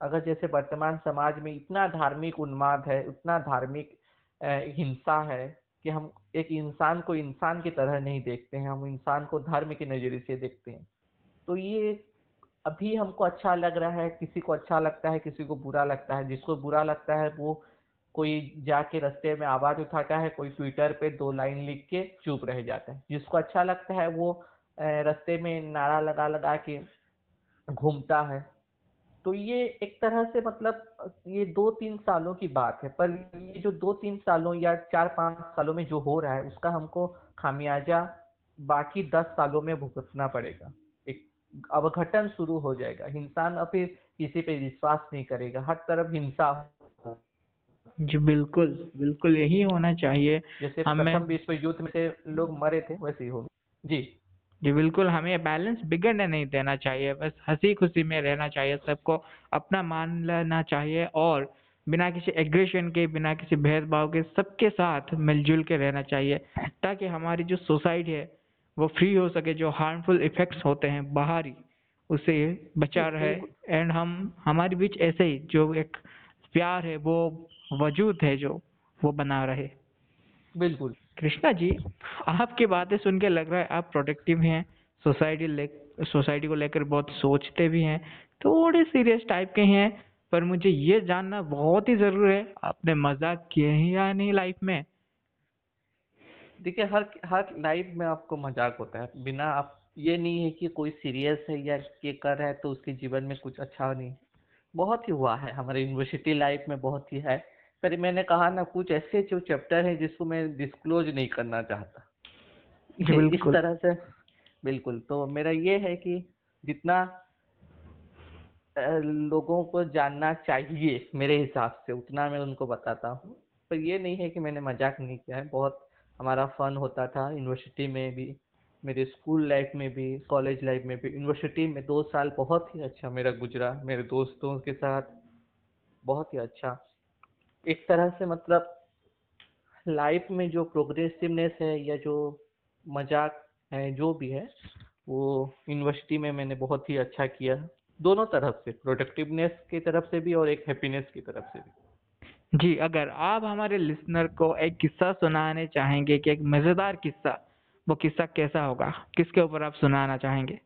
अगर जैसे वर्तमान समाज में इतना धार्मिक उन्माद है उतना धार्मिक हिंसा है कि हम एक इंसान को इंसान की तरह नहीं देखते हैं, हम इंसान को धर्म के नज़रिए से देखते हैं। तो ये अभी हमको अच्छा लग रहा है, किसी को अच्छा लगता है, किसी को बुरा लगता है। जिसको बुरा लगता है, वो कोई जाके रस्ते में आवाज़ उठाता है, कोई ट्विटर पे दो लाइन लिख के चुप रह जाता है। जिसको अच्छा लगता है, वो रस्ते में नारा लगा लगा के घूमता है। तो ये एक तरह से मतलब ये दो तीन सालों की बात है पर ये जो दो तीन सालों या चार पाँच सालों में जो हो रहा है उसका हमको खामियाजा बाकी दस सालों में भुगतना पड़ेगा। एक अवघटन शुरू हो जाएगा। इंसान अब फिर किसी पे विश्वास नहीं करेगा। हर तरफ़ हिंसा जी बिल्कुल बिल्कुल यही होना चाहिए। जैसे प्रथम विश्व युद्ध में से लोग मरे थे वैसे ही हो जी। जी बिल्कुल हमें बैलेंस बिगड़ने नहीं देना चाहिए बस हँसी खुशी में रहना चाहिए सबको अपना मान लेना चाहिए और बिना किसी एग्रेशन के बिना किसी भेदभाव के सबके साथ मिलजुल के रहना चाहिए ताकि हमारी जो सोसाइटी है वो फ्री हो सके जो हार्मफुल इफेक्ट्स होते हैं बाहरी उसे बचा रहे एंड हम हमारे बीच ऐसे ही जो एक प्यार है वो वजूद है जो वो बना रहे। बिल्कुल। कृष्णा जी, आपकी बातें सुन के लग रहा है आप प्रोडक्टिव हैं सोसाइटी ले सोसाइटी को लेकर बहुत सोचते भी हैं, थोड़े सीरियस टाइप के हैं, पर मुझे ये जानना बहुत ही ज़रूरी है, आपने मज़ाक किए हैं या नहीं लाइफ में? देखिए, हर हर लाइफ में आपको मज़ाक होता है, बिना आप, ये नहीं है कि कोई सीरियस है या ये कर रहा है तो उसके जीवन में कुछ अच्छा नहीं, बहुत ही हुआ है, हमारे यूनिवर्सिटी लाइफ में बहुत ही है। पर मैंने कहा ना कुछ ऐसे जो चैप्टर है जिसको मैं डिस्क्लोज नहीं करना चाहता। इस तरह से बिल्कुल। तो मेरा ये है कि जितना लोगों को जानना चाहिए मेरे हिसाब से उतना मैं उनको बताता हूँ। पर ये नहीं है कि मैंने मज़ाक नहीं किया है। बहुत हमारा फन होता था यूनिवर्सिटी में भी मेरे स्कूल लाइफ में भी कॉलेज लाइफ में भी। यूनिवर्सिटी में दो साल बहुत ही अच्छा मेरा गुजरा मेरे दोस्तों के साथ। बहुत ही अच्छा। एक तरह से मतलब लाइफ में जो प्रोग्रेसिवनेस है या जो मज़ाक है जो भी है वो यूनिवर्सिटी में मैंने बहुत ही अच्छा किया। दोनों तरफ़ से प्रोडक्टिवनेस की तरफ़ से भी और एक हैप्पीनेस की तरफ़ से भी। जी अगर आप हमारे लिसनर को एक किस्सा सुनाने चाहेंगे कि एक मज़ेदार किस्सा वो किस्सा कैसा होगा? किसके ऊपर आप सुनाना चाहेंगे?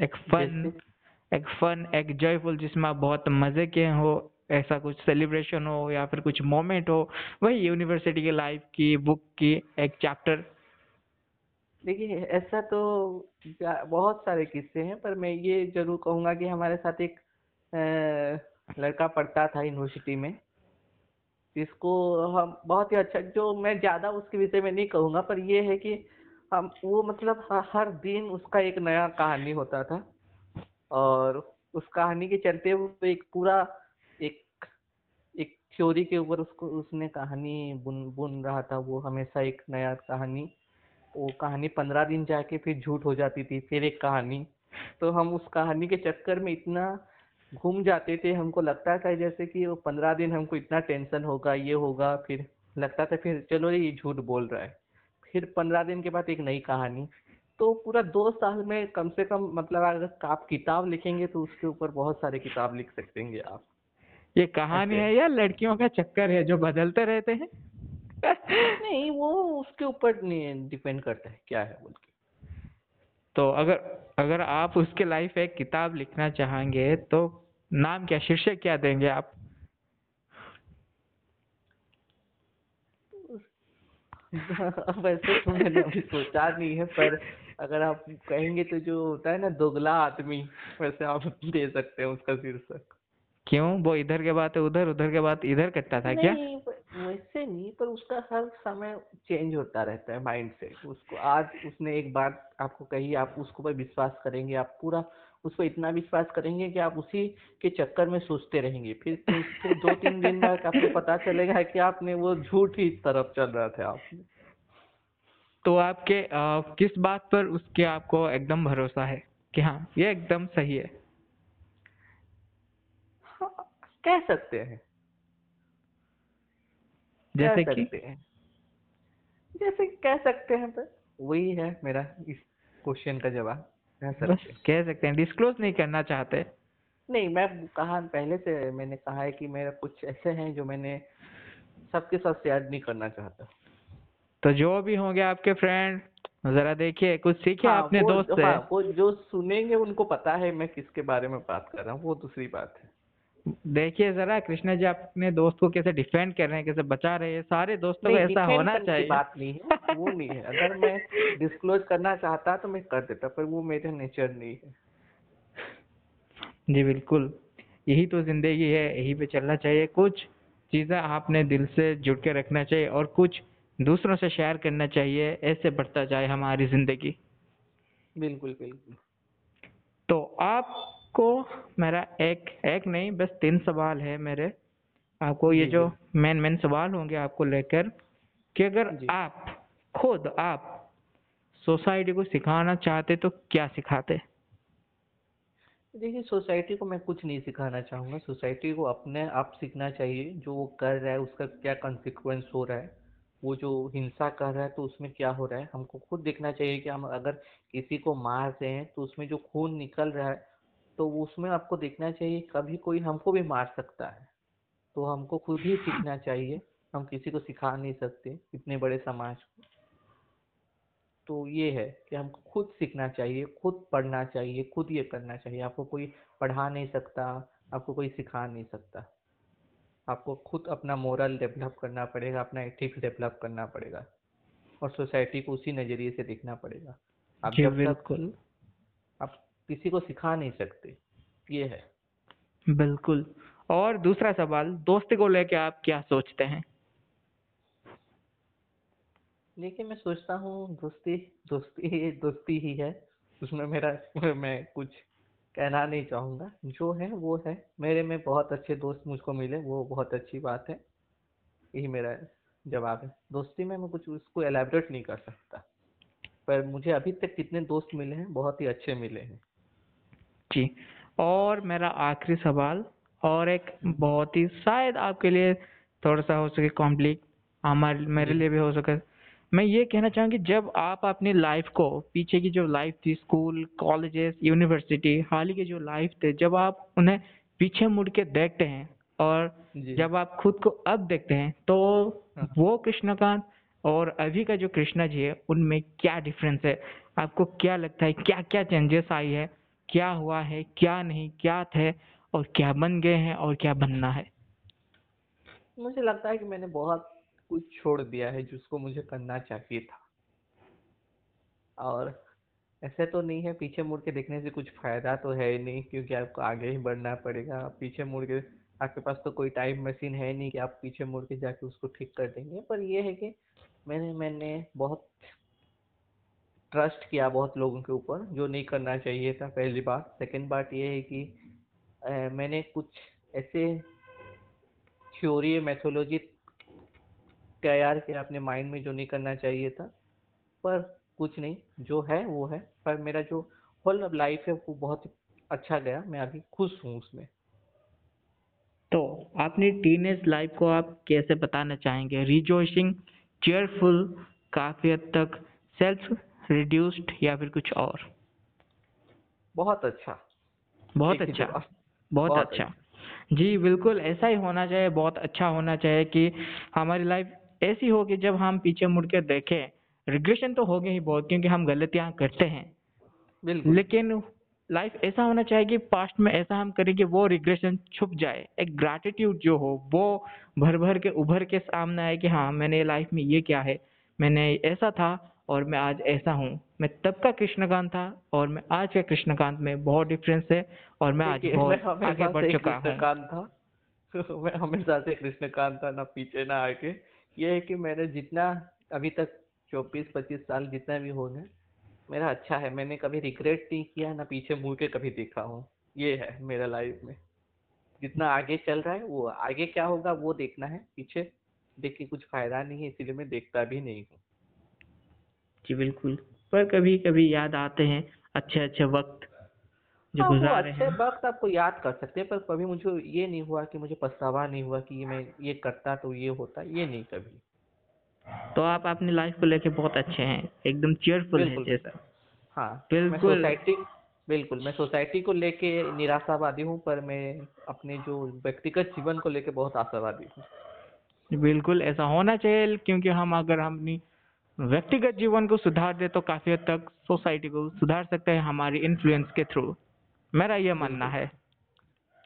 एक फन एक फन एक जॉयफुल जिसमें आप बहुत मज़े के हो ऐसा कुछ सेलिब्रेशन हो या फिर कुछ मोमेंट हो, वही यूनिवर्सिटी के लाइफ की बुक की एक चैप्टर देखिए, ऐसा तो बहुत सारे किस्से हैं, पर मैं ये ज़रूर कहूँगा कि हमारे साथ एक लड़का पढ़ता था यूनिवर्सिटी में, जिसको हम बहुत ही अच्छा जो मैं ज़्यादा उसके विषय में नहीं कहूँगा, पर ये है कि हम, वो मतलब हर दिन उसका एक नया कहानी होता था, और उस कहानी के चलते वो एक पूरा थ्योरी के ऊपर उसको, उसने कहानी बुन बुन रहा था, वो हमेशा एक नया कहानी। वो कहानी पंद्रह दिन जाके फिर झूठ हो जाती थी, फिर एक कहानी। तो हम उस कहानी के चक्कर में इतना घूम जाते थे, हमको लगता था जैसे कि वो पंद्रह दिन हमको इतना टेंशन होगा, ये होगा, फिर लगता था फिर, चलो ये झूठ बोल रहा है। फिर पंद्रह दिन के बाद एक नई कहानी। तो पूरा दो साल में कम से कम मतलब अगर आप किताब लिखेंगे तो उसके ऊपर बहुत सारे किताब लिख सकते हैं आप। ये कहानी है या लड़कियों का चक्कर है जो बदलते रहते हैं? नहीं वो उसके ऊपर डिपेंड करता है क्या है बोल के। तो अगर अगर आप उसके लाइफ एक किताब लिखना चाहेंगे तो नाम क्या शीर्षक क्या देंगे आप? वैसे तो मैंने अभी सोचा नहीं है पर अगर आप कहेंगे तो जो होता है ना दोगला आदमी वैसे आप दे सकते हैं उसका शीर्षक। क्यों? वो इधर के बात है उधर उधर के बात इधर करता था क्या? नहीं वैसे नहीं पर उसका हर समय चेंज होता रहता है माइंड से। उसको आज उसने एक बात आपको कही आप उसको पर विश्वास करेंगे आप पूरा उस पर इतना विश्वास करेंगे कि आप उसी के चक्कर में सोचते रहेंगे। फिर फिर दो तीन दिन बाद आपको पता चलेगा कि आपने वो झूठ ही तरफ़ चल रहा था आप तो आपके आ, किस बात पर उसके आपको एकदम भरोसा है कि हाँ ये एकदम सही है हाँ, कह सकते हैं। जैसे कह कि? सकते हैं। जैसे कह सकते हैं पर। वही है मेरा इस क्वेश्चन का जवाब। कह सकते हैं। कह सकते हैं। डिस्क्लोज नहीं करना चाहते। नहीं मैं कहा पहले से मैंने कहा है कि मेरा कुछ ऐसे हैं जो मैंने सबके साथ शेयर नहीं करना चाहता। तो जो भी होंगे आपके फ्रेंड जरा देखिए कुछ सीखे हाँ अपने वो दोस्त से। हाँ वो जो सुनेंगे उनको पता है मैं किसके बारे में बात कर रहा हूँ वो दूसरी बात है। देखिए जरा कृष्णा जी अपने दोस्त को कैसे डिफेंड कर रहे हैं कैसे बचा रहे हैं? सारे दोस्तों को ऐसा होना चाहिए। बात नहीं है वो नहीं है। अगर मैं डिस्क्लोज करना चाहता तो मैं कर देता पर वो मेरा नेचर नहीं है। जी बिल्कुल यही तो ज़िंदगी है यही पे चलना चाहिए। कुछ चीज़ें आपने दिल से जुड़ के रखना चाहिए और कुछ दूसरों से शेयर करना चाहिए ऐसे बढ़ता जाए हमारी ज़िंदगी। बिल्कुल बिल्कुल। तो आपको मेरा एक एक नहीं बस तीन सवाल है मेरे। आपको ये जो मेन मेन सवाल होंगे आपको लेकर कि अगर आप खुद आप सोसाइटी को सिखाना चाहते तो क्या सिखाते? देखिए सोसाइटी को मैं कुछ नहीं सिखाना चाहूँगा। सोसाइटी को अपने आप सीखना चाहिए। जो वो कर रहा है उसका क्या कॉन्सिक्वेंस हो रहा है? वो जो हिंसा कर रहा है तो उसमें क्या हो रहा है? हमको खुद देखना चाहिए कि हम अगर किसी को मार रहे हैं तो उसमें जो खून निकल रहा है तो उसमें आपको देखना चाहिए कभी कोई हमको भी मार सकता है। तो हमको खुद ही सीखना चाहिए। हम किसी को सिखा नहीं सकते इतने बड़े समाज को। तो ये है कि हमको खुद सीखना चाहिए खुद पढ़ना चाहिए खुद ये करना चाहिए। आपको कोई पढ़ा नहीं सकता आपको कोई सिखा नहीं सकता। आपको खुद अपना मोरल डेवलप करना पड़ेगा अपना एथिक्स डेवलप करना पड़ेगा। और सोसाइटी को उसी नज़रिए से देखना पड़ेगा। आप जब तक आप किसी को सिखा नहीं सकते। ये है। बिल्कुल। और दूसरा सवाल दोस्ती को लेके आप क्या सोचते हैं? लेकिन मैं सोचता हूँ दोस्ती दोस्ती दोस्ती ही है। उसमें मेरा मैं कुछ कहना नहीं चाहूँगा। जो है वो है। मेरे में बहुत अच्छे दोस्त मुझको मिले वो बहुत अच्छी बात है। यही मेरा जवाब है। दोस्ती में मैं कुछ उसको एलेबरेट नहीं कर सकता। पर मुझे अभी तक कितने दोस्त मिले हैं बहुत ही अच्छे मिले हैं। जी। और मेरा आखिरी सवाल और एक बहुत ही शायद आपके लिए थोड़ा सा हो सके कॉम्प्लिक हमारे मेरे लिए भी हो सके। मैं ये कहना चाहूँगी जब आप अपनी लाइफ को पीछे की जो लाइफ थी स्कूल कॉलेजेस यूनिवर्सिटी हाल ही के जो लाइफ थे जब आप उन्हें पीछे मुड़ के देखते हैं और जब आप खुद को अब देखते हैं तो हाँ। वो कृष्णकांत और अभी का जो कृष्णा जी है उनमें क्या डिफरेंस है? आपको क्या लगता है? क्या क्या चेंजेस आई है? क्या हुआ है, क्या नहीं, क्या थे और क्या बन गए हैं और क्या बनना है। मुझे लगता है कि मैंने बहुत कुछ छोड़ दिया है जिसको मुझे करना चाहिए था। और ऐसे तो नहीं है, पीछे मुड़ के देखने से कुछ फ़ायदा तो है ही नहीं, क्योंकि आपको आगे ही बढ़ना पड़ेगा। पीछे मुड़ के आपके पास तो कोई टाइम मशीन है नहीं कि आप पीछे मुड़ के जाके उसको ठीक कर देंगे। पर यह है कि मैंने मैंने बहुत ट्रस्ट किया बहुत लोगों के ऊपर जो नहीं करना चाहिए था पहली बात। सेकंड बात ये है कि अ, मैंने कुछ ऐसे थ्योरी मैथोलॉजी तैयार किया अपने माइंड में जो नहीं करना चाहिए था पर कुछ नहीं। जो है वो है। पर मेरा जो होल लाइफ है वो बहुत अच्छा गया। मैं अभी खुश हूँ उसमें। अपनी टीनेज लाइफ को आप कैसे बताना चाहेंगे? रिजॉइसिंग चेयरफुल काफ़ी हद तक सेल्फ रिड्यूस्ड या फिर कुछ और? बहुत अच्छा। बहुत अच्छा। बहुत बहुत अच्छा। जी बिल्कुल ऐसा ही होना चाहिए बहुत अच्छा होना चाहिए कि हमारी लाइफ ऐसी हो कि जब हम पीछे मुड़ के देखें रिग्रेशन तो होगे ही बहुत क्योंकि हम गलतियाँ करते हैं। बिल्कुल। लेकिन लाइफ ऐसा होना चाहिए कि पास्ट में ऐसा हम करें कि वो रिग्रेशन छुप जाए। एक ग्रैटिट्यूड जो हो वो भर भर के उभर के सामने आए कि हाँ मैंने लाइफ में ये क्या है। मैंने ऐसा था और मैं आज ऐसा हूँ। मैं तब का कृष्णकांत था और मैं आज के कृष्णकांत में बहुत डिफरेंस है और मैं आज बहुत आगे बढ़ चुका हूँ। मैं हमेशा से कृष्णकांत था ना पीछे ना आगे। ये है कि मैंने जितना अभी तक चौबीस पच्चीस साल जितना भी हो गए मेरा अच्छा है। मैंने कभी रिग्रेट नहीं किया ना पीछे मुड़ के कभी देखा हूँ। ये है मेरा लाइफ में। जितना आगे चल रहा है वो आगे क्या होगा वो देखना है। पीछे देख के कुछ फ़ायदा नहीं है इसीलिए मैं देखता भी नहीं हूँ। जी बिल्कुल। पर कभी कभी याद आते हैं अच्छे अच्छे वक्त जो हाँ, गुजारे अच्छे हैं। वक्त आपको याद कर सकते हैं पर कभी मुझे ये नहीं हुआ कि मुझे पछतावा नहीं हुआ कि मैं ये करता तो ये होता ये नहीं कभी। तो आप अपनी लाइफ को लेके बहुत अच्छे हैं एकदम चेयरफुल है। जैसा। हाँ बिल्कुल। सोसाइटी बिल्कुल मैं सोसाइटी को लेके निराशावादी हूँ पर मैं अपने जो व्यक्तिगत जीवन को लेके बहुत आशावादी हूँ। बिल्कुल ऐसा होना चाहिए क्योंकि हम अगर हम अपनी व्यक्तिगत जीवन को सुधार दे तो काफ़ी हद तक सोसाइटी को सुधार सकते हैं हमारी इन्फ्लुएंस के थ्रू मेरा ये मानना है।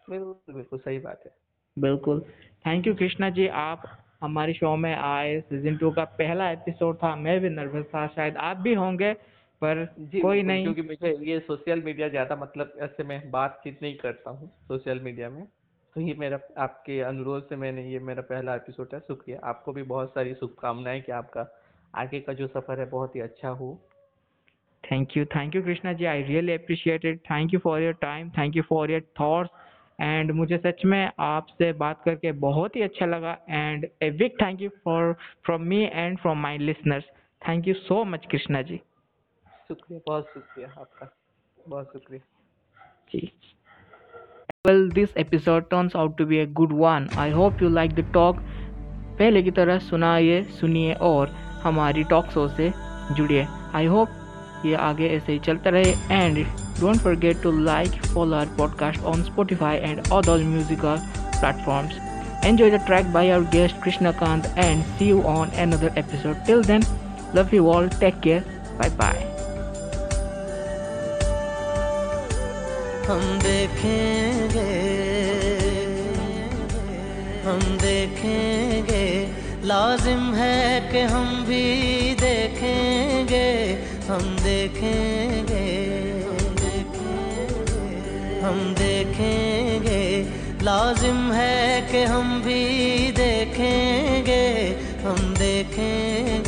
बिल्कुल बिल्कुल सही बात है। बिल्कुल। Thank you Krishna ji. आप हमारे शो में आए। सीज़न टू का पहला एपिसोड था। मैं भी नर्वस था। शायद आप भी होंगे पर जी कोई नहीं। क्योंकि मुझे ये सोशल मीडिया ज़्यादा मतलब ऐसे मैं बातचीत नहीं करता हूँ सोशल मीडिया में। तो ये मेरा आपके अनुरोध से मैंने ये मेरा पहला एपिसोड है। शुक्रिया। आपको भी बहुत सारी शुभकामनाएँ कि आपका आगे का जो सफ़र है बहुत ही अच्छा हो। Thank you thank you Krishna ji I really appreciate it thank you for your time thank you for your thoughts and मुझे सच में आपसे बात करके बहुत ही अच्छा लगा। And a big thank you for from me and from my listeners thank you so much Krishna ji शुक्रिया बहुत शुक्रिया आपका। बहुत शुक्रिया। जी। Well, this episode turns out to be a good one. I hope you like the talk. पहले की तरह सुनाइए सुनिए और हमारी टॉक शो से जुड़िए। आई होप ये आगे ऐसे ही चलता रहे। And don't forget to like follow our podcast on Spotify and all musical platforms enjoy the track by our guest Krishnakant and see you on another episode till then love you all take care bye bye हम देखेंगे हम देखेंगे। लाजिम है कि हम भी देखेंगे, हम देखेंगे हम देखेंगे। लाजिम है कि हम भी देखेंगे, हम देखेंगे।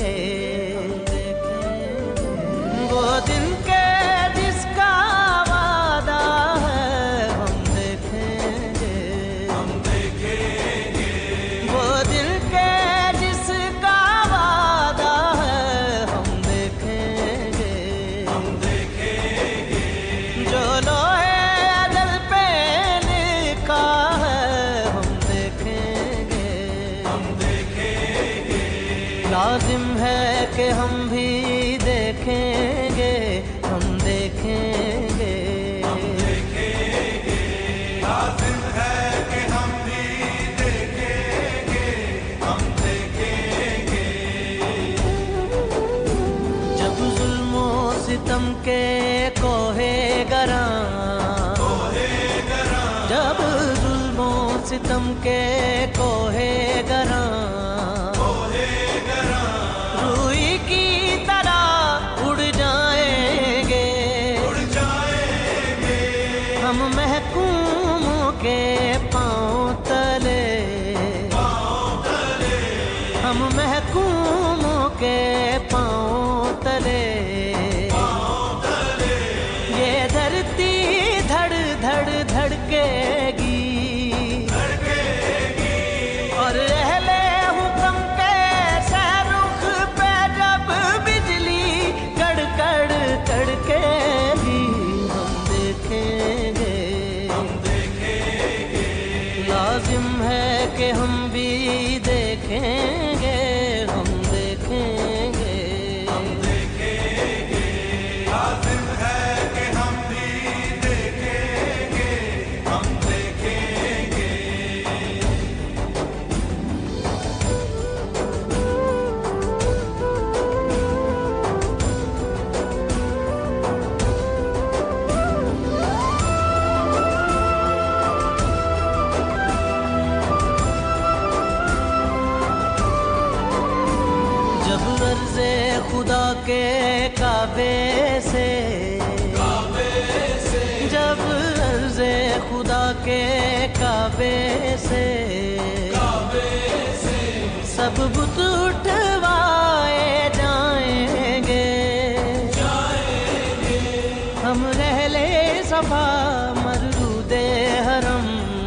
सितम के काबे से। काबे से सब बुत उठवाए जाएँगे। जाएँगे हम रहले सफ़ा मरदूदे हरम।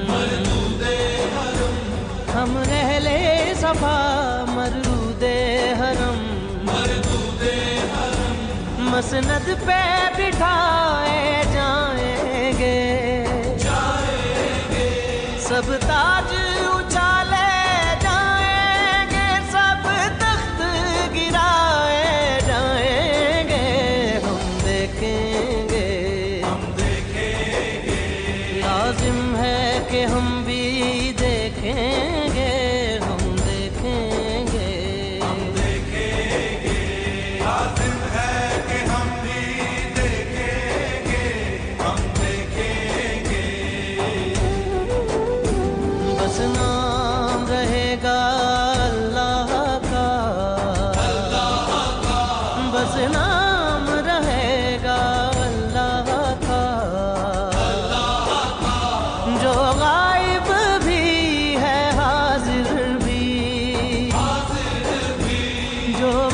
मरदूदे हरम हम रहले सफ़ा मरदूदे हरम मरदूदे हरम। मसनद पे बिठा yo.